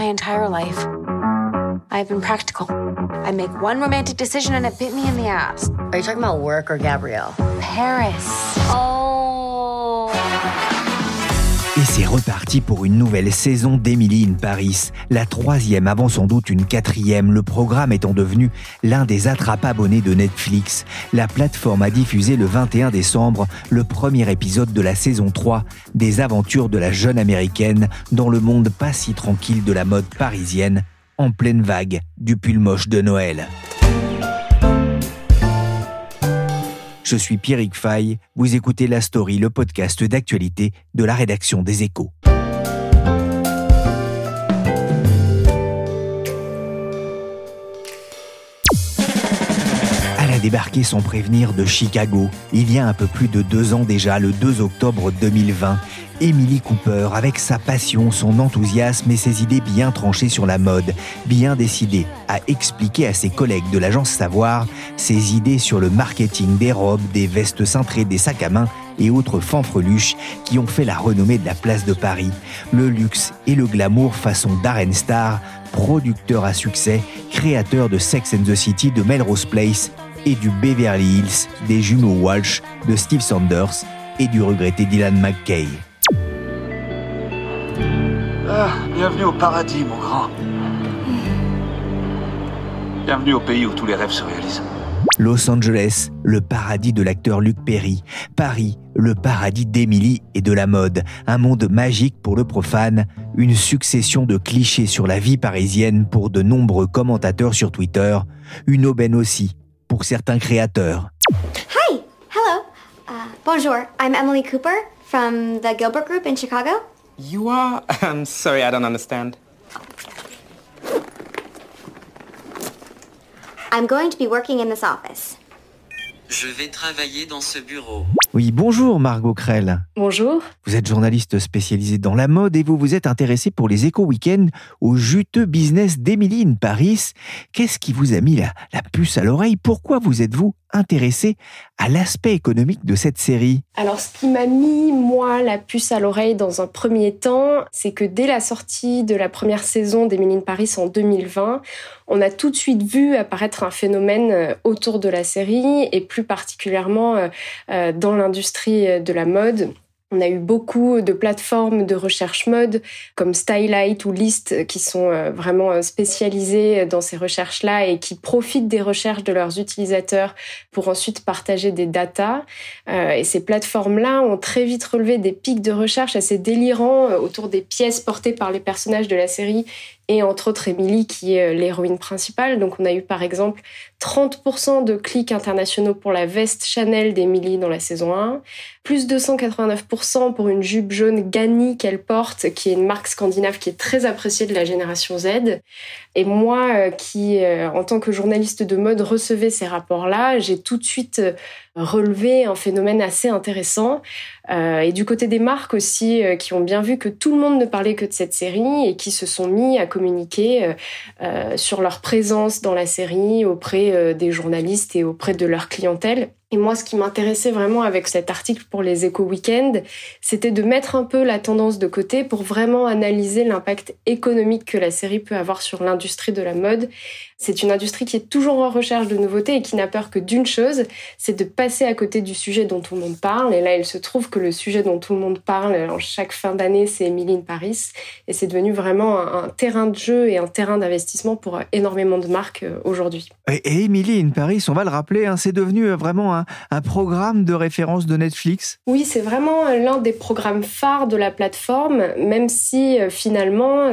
My entire life, I've been practical. I make one romantic decision and it bit me in the ass. Are you talking about work or Gabrielle? Paris. Oh. Reparti pour une nouvelle saison d'Emily in Paris, la troisième avant sans doute une quatrième, le programme étant devenu l'un des attrape-abonnés de Netflix. La plateforme a diffusé le 21 décembre le premier épisode de la saison 3 des aventures de la jeune américaine dans le monde pas si tranquille de la mode parisienne, en pleine vague du pull moche de Noël. Je suis Pierrick Fay, vous écoutez La Story, le podcast d'actualité de la rédaction des Échos. Débarqué sans prévenir de Chicago, il y a un peu plus de deux ans déjà, le 2 octobre 2020. Emily Cooper, avec sa passion, son enthousiasme et ses idées bien tranchées sur la mode, bien décidée à expliquer à ses collègues de l'agence Savoir ses idées sur le marketing des robes, des vestes cintrées, des sacs à main et autres fanfreluches qui ont fait la renommée de la place de Paris. Le luxe et le glamour façon Darren Star, producteur à succès, créateur de Sex and the City, de Melrose Place et du Beverly Hills, des jumeaux Walsh, de Steve Sanders et du regretté Dylan McKay. Ah, bienvenue au paradis, mon grand. Bienvenue au pays où tous les rêves se réalisent. Los Angeles, le paradis de l'acteur Luc Perry. Paris, le paradis d'Emily et de la mode. Un monde magique pour le profane. Une succession de clichés sur la vie parisienne pour de nombreux commentateurs sur Twitter. Une aubaine aussi pour certains créateurs. Hi, hello. Uh, bonjour, I'm Emily Cooper from the Gilbert Group in Chicago. You are? I'm sorry, I don't understand. I'm going to be working in this office. Je vais travailler dans ce bureau. Oui, bonjour Margot Krell. Bonjour. Vous êtes journaliste spécialisée dans la mode et vous vous êtes intéressée pour les éco week-ends au juteux business d'Emily in Paris. Qu'est-ce qui vous a mis la, la puce à l'oreille? Pourquoi vous êtes-vous intéressé à l'aspect économique de cette série? Alors, ce qui m'a mis, moi, la puce à l'oreille dans un premier temps, c'est que dès la sortie de la première saison d'Emily in Paris en 2020, on a tout de suite vu apparaître un phénomène euh, autour de la série et plus particulièrement euh, euh, dans l'industrie de la mode. On a eu beaucoup de plateformes de recherche mode comme Stylight ou List qui sont euh, vraiment euh, spécialisées dans ces recherches-là et qui profitent des recherches de leurs utilisateurs pour ensuite partager des datas. Euh, et ces plateformes-là ont très vite relevé des pics de recherche assez délirants autour des pièces portées par les personnages de la série et entre autres Emily qui est l'héroïne principale. Donc on a eu par exemple 30% de clics internationaux pour la veste Chanel d'Emily dans la saison 1, plus 289% pour une jupe jaune Ganni qu'elle porte, qui est une marque scandinave qui est très appréciée de la génération Z. Et moi, euh, qui euh, en tant que journaliste de mode recevais ces rapports-là, j'ai tout de suite euh, relevé un phénomène assez intéressant. Et du côté des marques aussi, qui ont bien vu que tout le monde ne parlait que de cette série et qui se sont mis à communiquer sur leur présence dans la série auprès des journalistes et auprès de leur clientèle. Et moi, ce qui m'intéressait vraiment avec cet article pour les éco weekends c'était de mettre un peu la tendance de côté pour vraiment analyser l'impact économique que la série peut avoir sur l'industrie de la mode c'est une industrie qui est toujours en recherche de nouveautés et qui n'a peur que d'une chose, c'est de passer à côté du sujet dont tout le monde parle. Et là, il se trouve que le sujet dont tout le monde parle en chaque fin d'année, c'est Emily in Paris. Et c'est devenu vraiment un, terrain de jeu et un terrain d'investissement pour énormément de marques euh, aujourd'hui. Et, Emily in Paris, on va le rappeler, hein, c'est devenu euh, vraiment un, programme de référence de Netflix. Oui, c'est vraiment euh, l'un des programmes phares de la plateforme, même si finalement,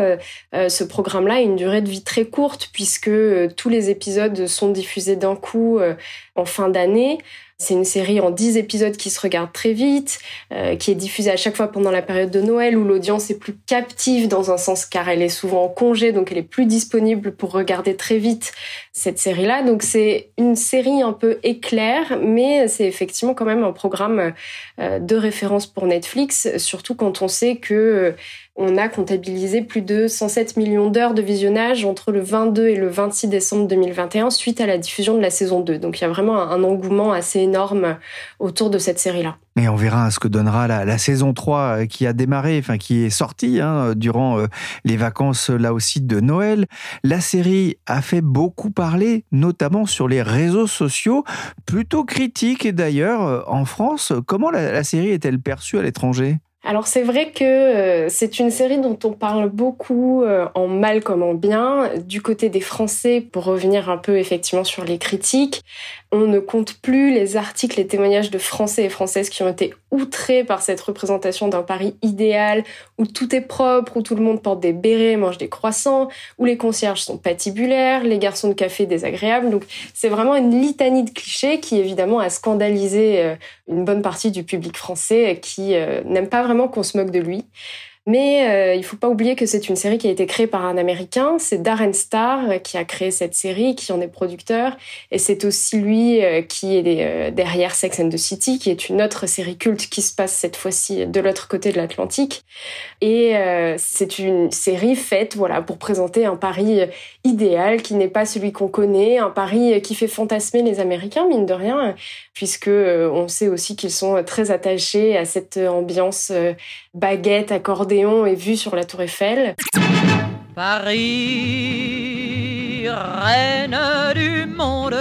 ce programme-là a une durée de vie très courte puisque tous les épisodes sont diffusés d'un coup euh, en fin d'année. C'est une série en 10 épisodes qui se regarde très vite, euh, qui est diffusée à chaque fois pendant la période de Noël où l'audience est plus captive dans un sens car elle est souvent en congé, donc elle est plus disponible pour regarder très vite cette série-là. Donc c'est une série un peu éclair, mais c'est effectivement quand même un programme euh, de référence pour Netflix, surtout quand on sait que on a comptabilisé plus de 107 millions d'heures de visionnage entre le 22 et le 26 décembre 2021 suite à la diffusion de la saison 2. Donc il y a vraiment un engouement assez énorme autour de cette série-là. Et on verra ce que donnera la, saison 3 euh, qui a démarré, enfin qui est sortie hein, durant euh, les vacances là aussi de Noël. La série a fait beaucoup parler, notamment sur les réseaux sociaux, plutôt critiques d'ailleurs euh, en France. Comment la série est-elle perçue à l'étranger? Alors c'est vrai que euh, c'est une série dont on parle beaucoup euh, en mal comme en bien. Du côté des Français, pour revenir un peu effectivement sur les critiques, on ne compte plus les articles, les témoignages de Français et Françaises qui ont été outrés par cette représentation d'un Paris idéal où tout est propre, où tout le monde porte des bérets, mange des croissants, où les concierges sont patibulaires, les garçons de café désagréables. Donc c'est vraiment une litanie de clichés qui évidemment a scandalisé euh, une bonne partie du public français qui n'aime pas vraiment qu'on se moque de lui. Mais euh, il faut pas oublier que c'est une série qui a été créée par un Américain. C'est Darren Star qui a créé cette série, qui en est producteur. Et c'est aussi lui euh, qui est euh, derrière Sex and the City, qui est une autre série culte qui se passe cette fois-ci de l'autre côté de l'Atlantique. Et euh, c'est une série faite voilà, pour présenter un Paris idéal qui n'est pas celui qu'on connaît, un Paris qui fait fantasmer les Américains, mine de rien, puisque on sait aussi qu'ils sont très attachés à cette ambiance baguette, accordéon et vue sur la Tour Eiffel. Paris, reine du monde.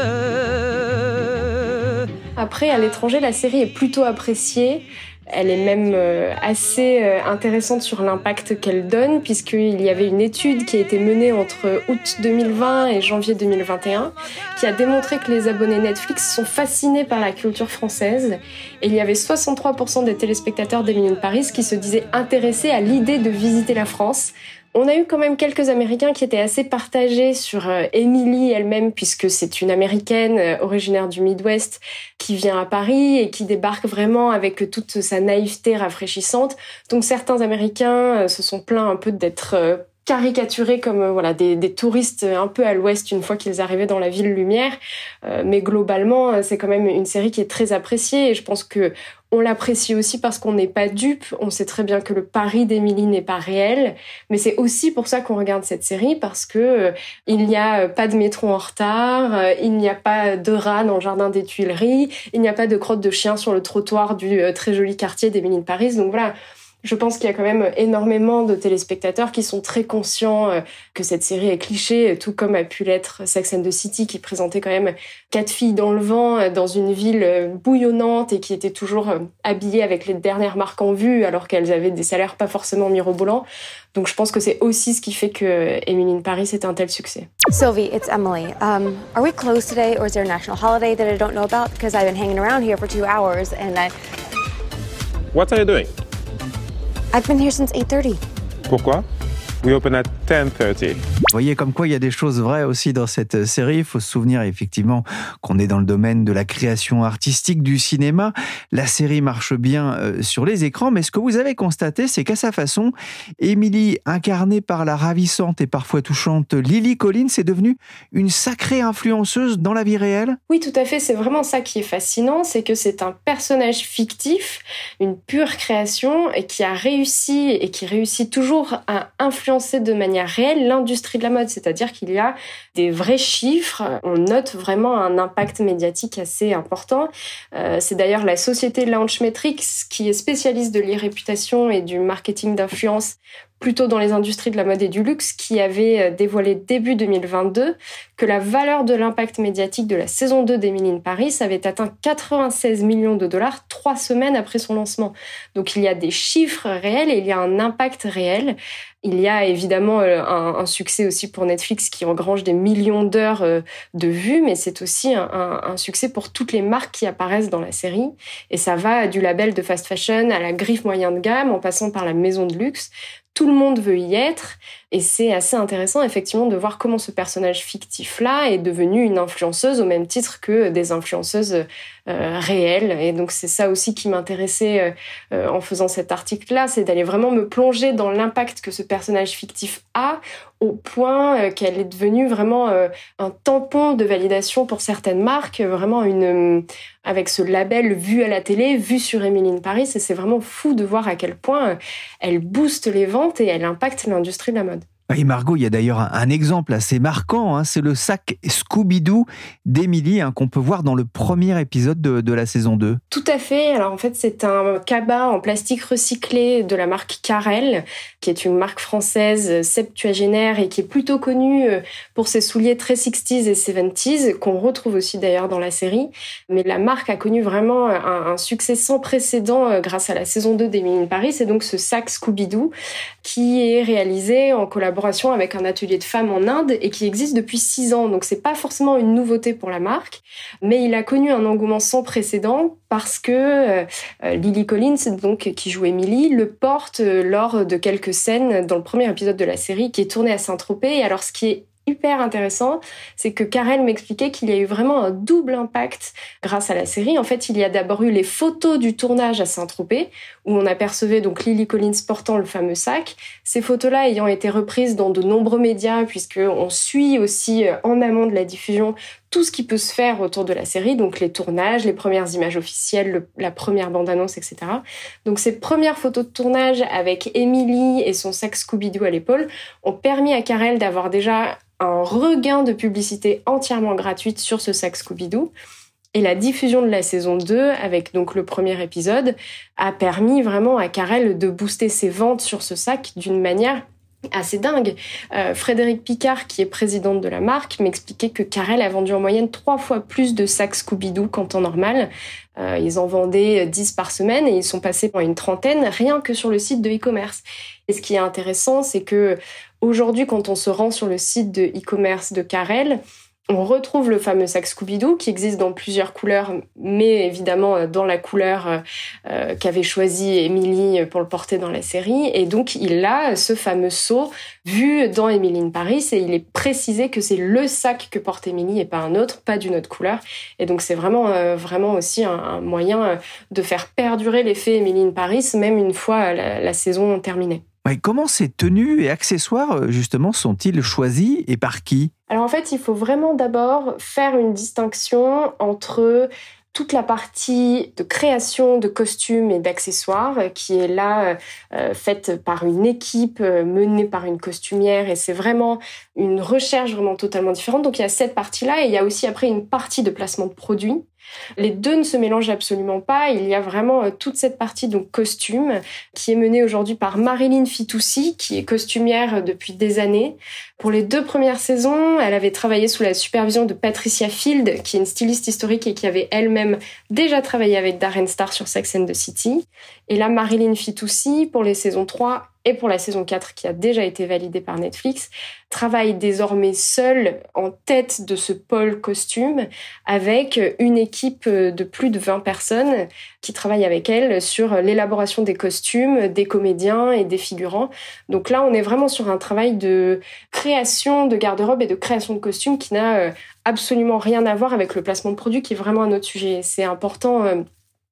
Après, à l'étranger, la série est plutôt appréciée. Elle est même euh, assez euh, intéressante sur l'impact qu'elle donne, puisqu'il y avait une étude qui a été menée entre août 2020 et janvier 2021, qui a démontré que les abonnés Netflix sont fascinés par la culture française. Et il y avait 63% des téléspectateurs d'Emily Paris qui se disaient intéressés à l'idée de visiter la France, on a eu quand même quelques Américains qui étaient assez partagés sur euh, Emily elle-même, puisque c'est une Américaine euh, originaire du Midwest qui vient à Paris et qui débarque vraiment avec toute sa naïveté rafraîchissante. Donc certains Américains euh, se sont plaints un peu d'être caricaturés comme voilà des, des, touristes un peu à l'ouest une fois qu'ils arrivaient dans la ville lumière mais globalement c'est quand même une série qui est très appréciée et je pense que on l'apprécie aussi parce qu'on n'est pas dupe. On sait très bien que le pari d'Émilie n'est pas réel, mais c'est aussi pour ça qu'on regarde cette série parce que euh, il n'y a euh, pas de métro en retard, euh, il n'y a pas de rats dans le jardin des Tuileries, il n'y a pas de crotte de chien sur le trottoir du très joli quartier d'Émilie de Paris. Donc voilà, je pense qu'il y a quand même énormément de téléspectateurs qui sont très conscients euh, que cette série est cliché, tout comme a pu l'être Sex and the City, qui présentait quand même quatre filles dans le vent, euh, dans une ville euh, bouillonnante et qui étaient toujours habillées avec les dernières marques en vue, alors qu'elles avaient des salaires pas forcément mirobolants. Donc je pense que c'est aussi ce qui fait que Emily in Paris est un tel succès. Sylvie, it's Emily. Um, are we closed today or is there a national holiday that I don't know about? Because I've been hanging around here for two hours and I... What are you doing? I've been here since 8:30. Pourquoi? We open at 10:30. Vous voyez comme quoi il y a des choses vraies aussi dans cette série. Il faut se souvenir effectivement qu'on est dans le domaine de la création artistique du cinéma. La série marche bien euh, sur les écrans, mais ce que vous avez constaté, c'est qu'à sa façon, Emily, incarnée par la ravissante et parfois touchante Lily Collins, est devenue une sacrée influenceuse dans la vie réelle. Oui, tout à fait. C'est vraiment ça qui est fascinant, c'est que c'est un personnage fictif, une pure création, et qui a réussi et qui réussit toujours à influencer de manière réelle l'industrie de la mode, c'est-à-dire qu'il y a des vrais chiffres, on note vraiment un impact médiatique assez important. Euh, c'est d'ailleurs la société Launchmetrics qui est spécialiste de l'irréputation et du marketing d'influence plutôt dans les industries de la mode et du luxe, qui avait euh, dévoilé début 2022 que la valeur de l'impact médiatique de la saison 2 d'Emily in Paris avait atteint 96 millions de dollars trois semaines après son lancement. Donc il y a des chiffres réels et il y a un impact réel. Il y a évidemment euh, un, succès aussi pour Netflix qui engrange des millions d'heures euh, de vues, mais c'est aussi un, succès pour toutes les marques qui apparaissent dans la série. Et ça va du label de fast fashion à la griffe moyen de gamme en passant par la maison de luxe tout le monde veut y être. Et c'est assez intéressant, effectivement, de voir comment ce personnage fictif-là est devenu une influenceuse au même titre que des influenceuses euh, réelles. Et donc, c'est ça aussi qui m'intéressait euh, euh, en faisant cet article-là, c'est d'aller vraiment me plonger dans l'impact que ce personnage fictif a au point qu'elle est devenue vraiment un tampon de validation pour certaines marques, vraiment une avec ce label vu à la télé, vu sur Emily Paris, et c'est vraiment fou de voir à quel point elle booste les ventes et elle impacte l'industrie de la mode. Et Margot, il y a d'ailleurs un, exemple assez marquant, hein, c'est le sac Scooby-Doo d'Emily hein, qu'on peut voir dans le premier épisode de, la saison 2. Tout à fait, alors en fait c'est un cabas en plastique recyclé de la marque Carel, qui est une marque française septuagénaire et qui est plutôt connue euh, pour ses souliers très 60s et 70s, qu'on retrouve aussi d'ailleurs dans la série. Mais la marque a connu vraiment un, succès sans précédent euh, grâce à la saison 2 d'Emily Paris, c'est donc ce sac Scooby-Doo qui est réalisé en collaboration avec un atelier de femmes en Inde et qui existe depuis six ans. Donc c'est pas forcément une nouveauté pour la marque, mais il a connu un engouement sans précédent parce que euh, Lily Collins, donc qui joue Emily, le porte euh, lors de quelques scènes dans le premier épisode de la série qui est tourné à Saint-Tropez. Et alors ce qui est hyper intéressant, c'est que Karel m'expliquait qu'il y a eu vraiment un double impact grâce à la série. En fait, il y a d'abord eu les photos du tournage à Saint-Tropez, où on apercevait donc Lily Collins portant le fameux sac. Ces photos-là ayant été reprises dans de nombreux médias, puisqu'on suit aussi euh, en amont de la diffusion tout ce qui peut se faire autour de la série, donc les tournages, les premières images officielles, la première bande-annonce, etc. Donc ces premières photos de tournage avec Emily et son sac Scooby-Doo à l'épaule ont permis à Karel d'avoir déjà un regain de publicité entièrement gratuite sur ce sac Scooby-Doo. Et la diffusion de la saison 2, avec donc le premier épisode, a permis vraiment à Karel de booster ses ventes sur ce sac d'une manière assez dingue. Euh, Frédéric Picard, qui est présidente de la marque, m'expliquait que Karel a vendu en moyenne trois fois plus de sacs Scooby-Doo qu'en temps normal. Euh, ils en vendaient 10 par semaine et ils sont passés pour une trentaine rien que sur le site de e-commerce. Et ce qui est intéressant, c'est que aujourd'hui, quand on se rend sur le site de e-commerce de Karel, on retrouve le fameux sac Scooby-Doo qui existe dans plusieurs couleurs, mais évidemment euh, dans la couleur euh, euh, qu'avait choisi Emily pour le porter dans la série. Et donc il a ce fameux seau vu dans Emily in Paris et il est précisé que c'est le sac que porte Emily et pas un autre, pas d'une autre couleur. Et donc c'est vraiment vraiment aussi un, moyen de faire perdurer l'effet Emily in Paris même une fois la, la saison terminée. Comment ces tenues et accessoires justement sont-ils choisis et par qui? Alors en fait, il faut vraiment d'abord faire une distinction entre toute la partie de création de costumes et d'accessoires qui est là euh, faite par une équipe euh, menée par une costumière. Et c'est vraiment une recherche vraiment totalement différente. Donc il y a cette partie-là et il y a aussi après une partie de placement de produits les deux ne se mélangent absolument pas. Il y a vraiment euh, toute cette partie donc costume qui est menée aujourd'hui par Marilyn Fitoussi, qui est costumière depuis des années. Pour les deux premières saisons, elle avait travaillé sous la supervision de Patricia Field, qui est une styliste historique et qui avait elle-même déjà travaillé avec Darren Star sur Sex and the City. Et là, Marilyn Fitoussi, pour les saisons 3 et pour la saison 4 qui a déjà été validée par Netflix, travaille désormais seule en tête de ce pôle costume avec une équipe de plus de 20 personnes qui travaillent avec elle sur l'élaboration des costumes, des comédiens et des figurants. Donc là, on est vraiment sur un travail de création de garde-robe et de création de costumes qui n'a euh, absolument rien à voir avec le placement de produits qui est vraiment un autre sujet. C'est important euh,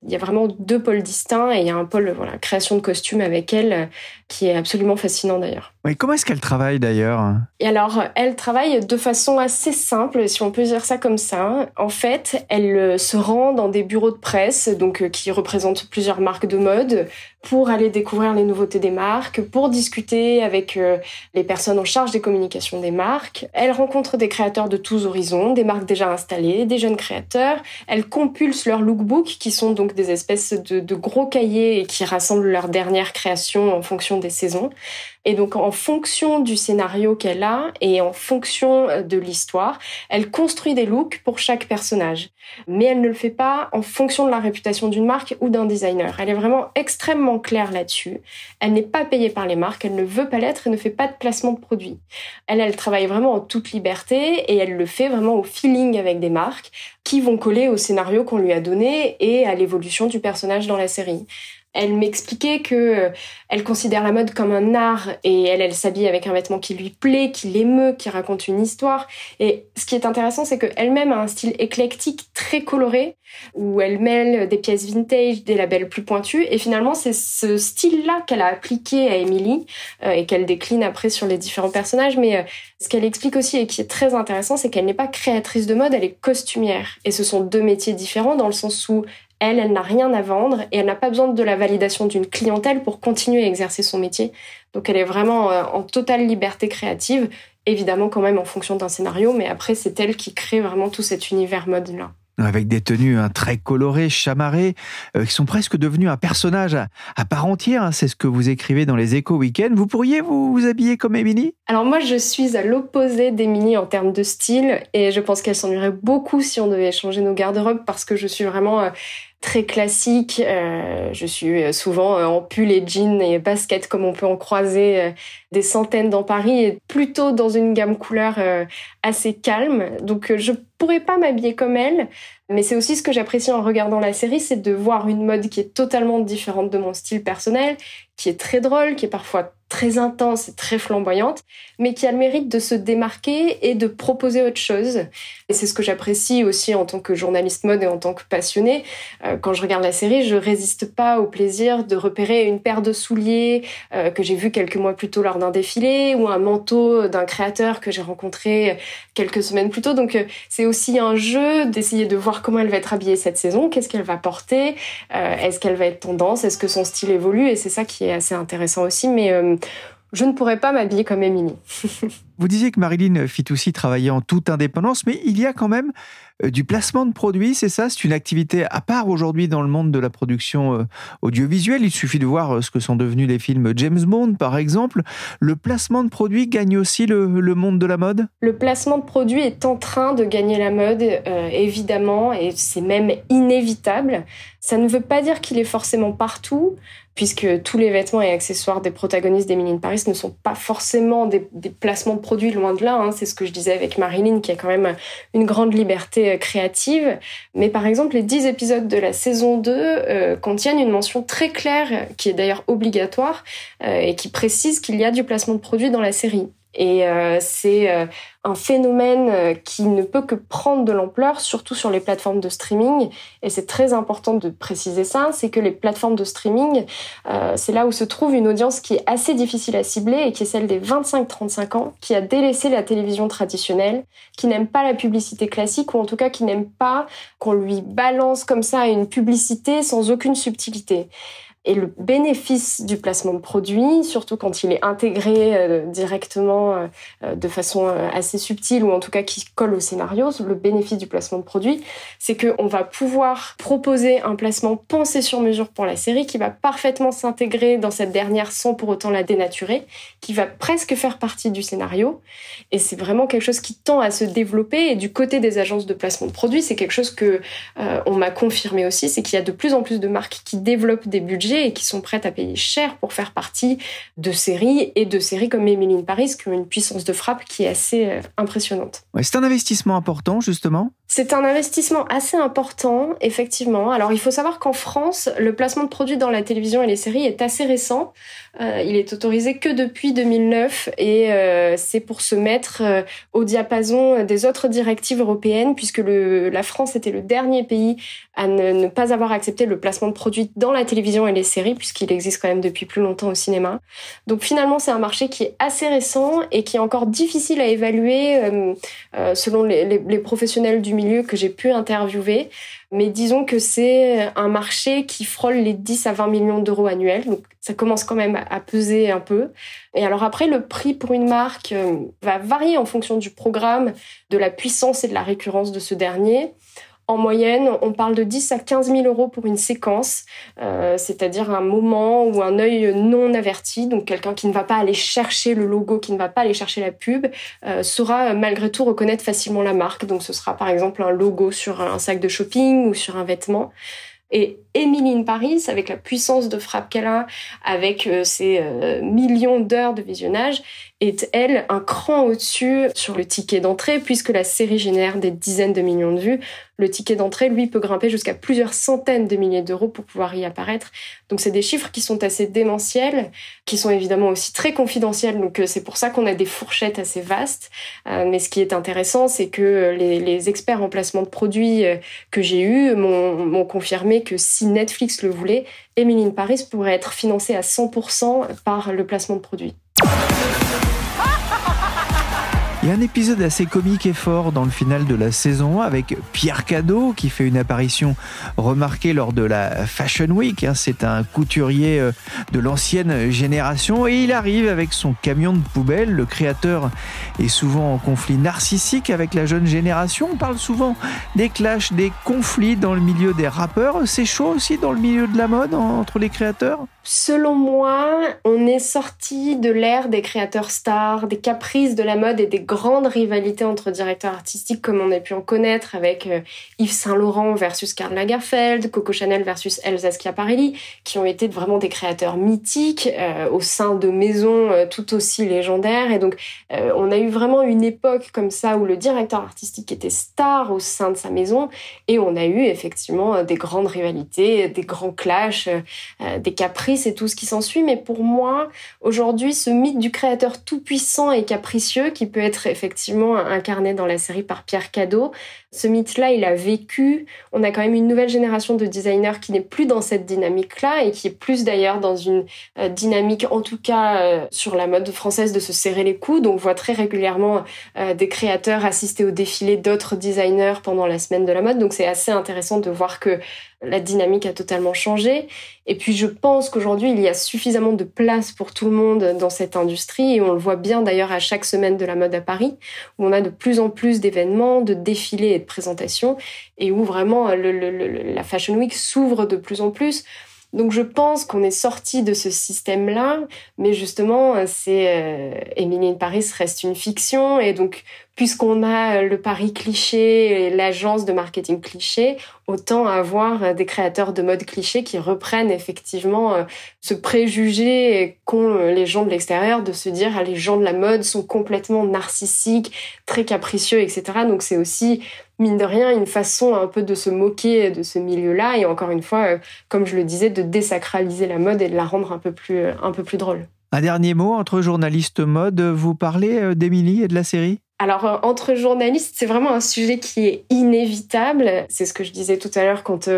il y a vraiment deux pôles distincts et il y a un pôle voilà création de costumes avec elle qui est absolument fascinant d'ailleurs. Oui, comment est-ce qu'elle travaille d'ailleurs? Et alors, elle travaille de façon assez simple, si on peut dire ça comme ça. En fait, elle euh, se rend dans des bureaux de presse, donc euh, qui représentent plusieurs marques de mode, pour aller découvrir les nouveautés des marques, pour discuter avec euh, les personnes en charge des communications des marques. Elle rencontre des créateurs de tous horizons, des marques déjà installées, des jeunes créateurs. Elle compulse leurs lookbooks, qui sont donc des espèces de, de gros cahiers et qui rassemblent leurs dernières créations en fonction des saisons. Et donc, en fonction du scénario qu'elle a et en fonction euh, de l'histoire, elle construit des looks pour chaque personnage. Mais elle ne le fait pas en fonction de la réputation d'une marque ou d'un designer. Elle est vraiment extrêmement claire là-dessus. Elle n'est pas payée par les marques, elle ne veut pas l'être et ne fait pas de placement de produits. Elle, elle travaille vraiment en toute liberté et elle le fait vraiment au feeling avec des marques qui vont coller au scénario qu'on lui a donné et à l'évolution du personnage dans la série. Elle m'expliquait que euh, elle considère la mode comme un art et elle, elle s'habille avec un vêtement qui lui plaît, qui l'émeut, qui raconte une histoire. Et ce qui est intéressant, c'est qu'elle-même a un style éclectique très coloré où elle mêle des pièces vintage, des labels plus pointus. Et finalement, c'est ce style-là qu'elle a appliqué à Emily euh, et qu'elle décline après sur les différents personnages. Mais euh, ce qu'elle explique aussi et qui est très intéressant, c'est qu'elle n'est pas créatrice de mode, elle est costumière. Et ce sont deux métiers différents dans le sens où elle, elle n'a rien à vendre et elle n'a pas besoin de la validation d'une clientèle pour continuer à exercer son métier. Donc elle est vraiment euh, en totale liberté créative, évidemment quand même en fonction d'un scénario, mais après c'est elle qui crée vraiment tout cet univers mode-là avec des tenues hein, très colorées, chamarrées, euh, qui sont presque devenues un personnage à, part entière. Hein. c'est ce que vous écrivez dans les Échos Week-end. Vous pourriez vous, habiller comme Émilie? Alors moi, je suis à l'opposé d'Émilie en termes de style, et je pense qu'elle s'ennuierait beaucoup si on devait changer nos garde-robes, parce que je suis vraiment euh, très classique. Euh, je suis souvent en pull et jeans et baskets comme on peut en croiser des centaines dans Paris et plutôt dans une gamme couleur assez calme. Donc je pourrais pas m'habiller comme elle, mais c'est aussi ce que j'apprécie en regardant la série, c'est de voir une mode qui est totalement différente de mon style personnel, qui est très drôle, qui est parfois très intense et très flamboyante, mais qui a le mérite de se démarquer et de proposer autre chose. Et c'est ce que j'apprécie aussi en tant que journaliste mode et en tant que passionnée. Euh, quand je regarde la série, je résiste pas au plaisir de repérer une paire de souliers euh, que j'ai vu quelques mois plus tôt lors d'un défilé ou un manteau d'un créateur que j'ai rencontré quelques semaines plus tôt. Donc euh, c'est aussi un jeu d'essayer de voir comment elle va être habillée cette saison, qu'est-ce qu'elle va porter, est-ce qu'elle va être tendance, est-ce que son style évolue et c'est ça qui est assez intéressant aussi. Mais je ne pourrais pas m'habiller comme Émilie. Vous disiez que Marilyn Fitoussi travaillait en toute indépendance, mais il y a quand même euh, du placement de produits, c'est ça? C'est une activité à part aujourd'hui dans le monde de la production euh, audiovisuelle. Il suffit de voir euh, ce que sont devenus les films James Bond, par exemple. Le placement de produits gagne aussi le, monde de la mode? Le placement de produits est en train de gagner la mode, évidemment, et c'est même inévitable. Ça ne veut pas dire qu'il est forcément partout, puisque tous les vêtements et accessoires des protagonistes d'Emily in Paris ne sont pas forcément des, placements de produits, loin de là. Hein. C'est ce que je disais avec Marilyn, qui a quand même une grande liberté euh, créative. Mais par exemple, les 10 épisodes de la saison 2 euh, contiennent une mention très claire, qui est d'ailleurs obligatoire, euh, et qui précise qu'il y a du placement de produits dans la série. Et euh, c'est euh, un phénomène euh, qui ne peut que prendre de l'ampleur, surtout sur les plateformes de streaming. Et c'est très important de préciser ça, c'est que les plateformes de streaming, c'est là où se trouve une audience qui est assez difficile à cibler et qui est celle des 25-35 ans, qui a délaissé la télévision traditionnelle, qui n'aime pas la publicité classique, ou en tout cas qui n'aime pas qu'on lui balance comme ça une publicité sans aucune subtilité. Et le bénéfice du placement de produit, surtout quand il est intégré euh, directement euh, euh, de façon assez subtile ou en tout cas qui colle au scénario, le bénéfice du placement de produit, c'est qu'on va pouvoir proposer un placement pensé sur mesure pour la série qui va parfaitement s'intégrer dans cette dernière sans pour autant la dénaturer, qui va presque faire partie du scénario. Et c'est vraiment quelque chose qui tend à se développer. Et du côté des agences de placement de produits, c'est quelque chose que on m'a confirmé aussi, c'est qu'il y a de plus en plus de marques qui développent des budgets et qui sont prêtes à payer cher pour faire partie de séries et de séries comme Emily Paris qui ont une puissance de frappe qui est assez euh, impressionnante. c'est un investissement important justement c'est un investissement assez important, effectivement. Alors, il faut savoir qu'en France, le placement de produits dans la télévision et les séries est assez récent. Euh, il est autorisé que depuis 2009 et euh, c'est pour se mettre euh, au diapason des autres directives européennes, puisque la France était le dernier pays à ne, pas avoir accepté le placement de produits dans la télévision et les séries, puisqu'il existe quand même depuis plus longtemps au cinéma. Donc, finalement, c'est un marché qui est assez récent et qui est encore difficile à évaluer selon les professionnels du milieu que j'ai pu interviewer. Mais disons que c'est un marché qui frôle les 10 à 20 millions d'euros annuels. Donc ça commence quand même à peser un peu. Et alors après, le prix pour une marque euh, va varier en fonction du programme, de la puissance et de la récurrence de ce dernier. En moyenne, on parle de 10 à 15 000 euros pour une séquence, euh, c'est-à-dire un moment où un œil non averti, donc quelqu'un qui ne va pas aller chercher le logo, qui ne va pas aller chercher la pub, euh, saura malgré tout reconnaître facilement la marque. Donc ce sera par exemple un logo sur un sac de shopping ou sur un vêtement. Et Emily in Paris, avec la puissance de frappe qu'elle a, avec euh, ses euh, millions d'heures de visionnage, est, elle, un cran au-dessus sur le ticket d'entrée, puisque la série génère des dizaines de millions de vues. Le ticket d'entrée, lui, peut grimper jusqu'à plusieurs centaines de milliers d'euros pour pouvoir y apparaître. Donc c'est des chiffres qui sont assez démentiels, qui sont évidemment aussi très confidentiels, donc euh, c'est pour ça qu'on a des fourchettes assez vastes. mais ce qui est intéressant, c'est que les, les, experts en placement de produits que j'ai eus m'ont confirmé que si Netflix le voulait, Emily Paris pourrait être financée à 100% par le placement de produits. Il y a un épisode assez comique et fort dans le final de la saison avec Pierre Cadeau qui fait une apparition remarquée lors de la Fashion Week. Hein. C'est un couturier euh, de l'ancienne génération et il arrive avec son camion de poubelle. Le créateur est souvent en conflit narcissique avec la jeune génération. On parle souvent des clashs, des conflits dans le milieu des rappeurs. C'est chaud aussi dans le milieu de la mode entre les créateurs? Selon moi, on est sorti de l'ère des créateurs stars, des caprices de la mode et des grandes rivalités entre directeurs artistiques comme on a pu en connaître avec euh, Yves Saint Laurent versus Karl Lagerfeld, Coco Chanel versus Elsa Schiaparelli, qui ont été vraiment des créateurs mythiques euh, au sein de maisons euh, tout aussi légendaires. Et donc, on a eu vraiment une époque comme ça où le directeur artistique était star au sein de sa maison et on a eu effectivement des grandes rivalités, des grands clashs, des caprices et tout ce qui s'ensuit. Mais pour moi, aujourd'hui, ce mythe du créateur tout-puissant et capricieux, qui peut être effectivement incarné dans la série par Pierre Cadeau, ce mythe-là, il a vécu. On a quand même une nouvelle génération de designers qui n'est plus dans cette dynamique-là et qui est plus d'ailleurs dans une euh, dynamique, en tout cas euh, sur la mode française, de se serrer les coudes. On voit très régulièrement euh, des créateurs assister au défilé d'autres designers pendant la semaine de la mode. Donc c'est assez intéressant de voir que la dynamique a totalement changé. Et puis je pense qu'aujourd'hui, il y a suffisamment de place pour tout le monde dans cette industrie et on le voit bien d'ailleurs à chaque semaine de la mode à Paris, où on a de plus en plus d'événements, de défilés et de présentations, et où vraiment la Fashion Week s'ouvre de plus en plus. Donc je pense qu'on est sorti de ce système-là, mais justement, c'est euh, Emily in Paris reste une fiction et donc puisqu'on a le pari cliché et l'agence de marketing cliché, autant avoir des créateurs de mode cliché qui reprennent effectivement euh, ce préjugé qu'ont les gens de l'extérieur de se dire ah, les gens de la mode sont complètement narcissiques, très capricieux, etc. Donc c'est aussi mine de rien, une façon un peu de se moquer de ce milieu-là et encore une fois, euh, comme je le disais, de désacraliser la mode et de la rendre un peu plus, euh, un peu plus drôle. Un dernier mot entre journalistes mode, vous parlez euh, d'Émilie et de la série? Alors, entre journalistes, c'est vraiment un sujet qui est inévitable. C'est ce que je disais tout à l'heure quand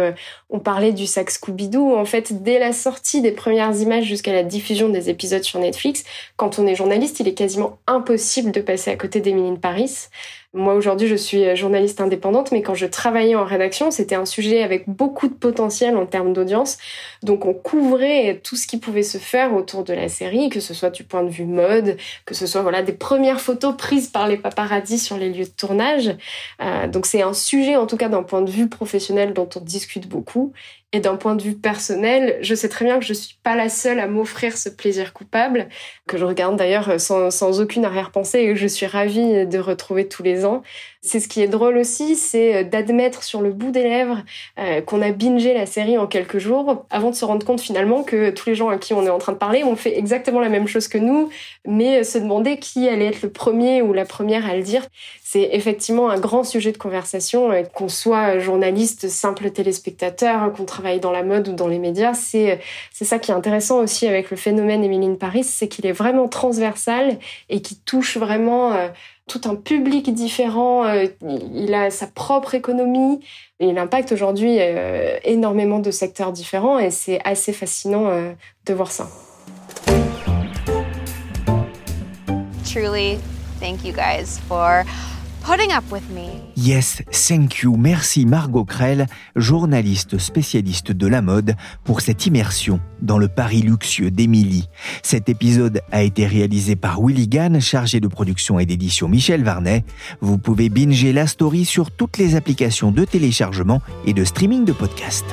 on parlait du sac Scooby-Doo. En fait, dès la sortie des premières images jusqu'à la diffusion des épisodes sur Netflix, quand on est journaliste, il est quasiment impossible de passer à côté d'Emily in Paris. Moi, aujourd'hui, je suis journaliste indépendante, mais quand je travaillais en rédaction, c'était un sujet avec beaucoup de potentiel en termes d'audience. Donc, on couvrait tout ce qui pouvait se faire autour de la série, que ce soit du point de vue mode, que ce soit voilà des premières photos prises par les paparazzis sur les lieux de tournage. Euh, donc, c'est un sujet, en tout cas d'un point de vue professionnel, dont on discute beaucoup coup et d'un point de vue personnel, je sais très bien que je suis pas la seule à m'offrir ce plaisir coupable, que je regarde d'ailleurs sans, sans aucune arrière-pensée et que je suis ravie de retrouver tous les ans. C'est ce qui est drôle aussi, c'est d'admettre sur le bout des lèvres euh, qu'on a bingé la série en quelques jours, avant de se rendre compte finalement que tous les gens à qui on est en train de parler ont fait exactement la même chose que nous, mais se demander qui allait être le premier ou la première à le dire. C'est effectivement un grand sujet de conversation, euh, qu'on soit journaliste, simple téléspectateur, qu'on travaille dans la mode ou dans les médias. C'est ça qui est intéressant aussi avec le phénomène Emily Paris, c'est qu'il est vraiment transversal et qui touche vraiment euh, tout un public différent, euh, il a sa propre économie, et il impacte aujourd'hui euh, énormément de secteurs différents et c'est assez fascinant de voir ça. Truly, thank you guys for Yes, thank you. Merci Margot Krell, journaliste spécialiste de la mode, pour cette immersion dans le Paris luxueux d'Émilie. Cet épisode a été réalisé par Willy Gann, chargé de production et d'édition Michel Varnet. Vous pouvez binger la story sur toutes les applications de téléchargement et de streaming de podcasts.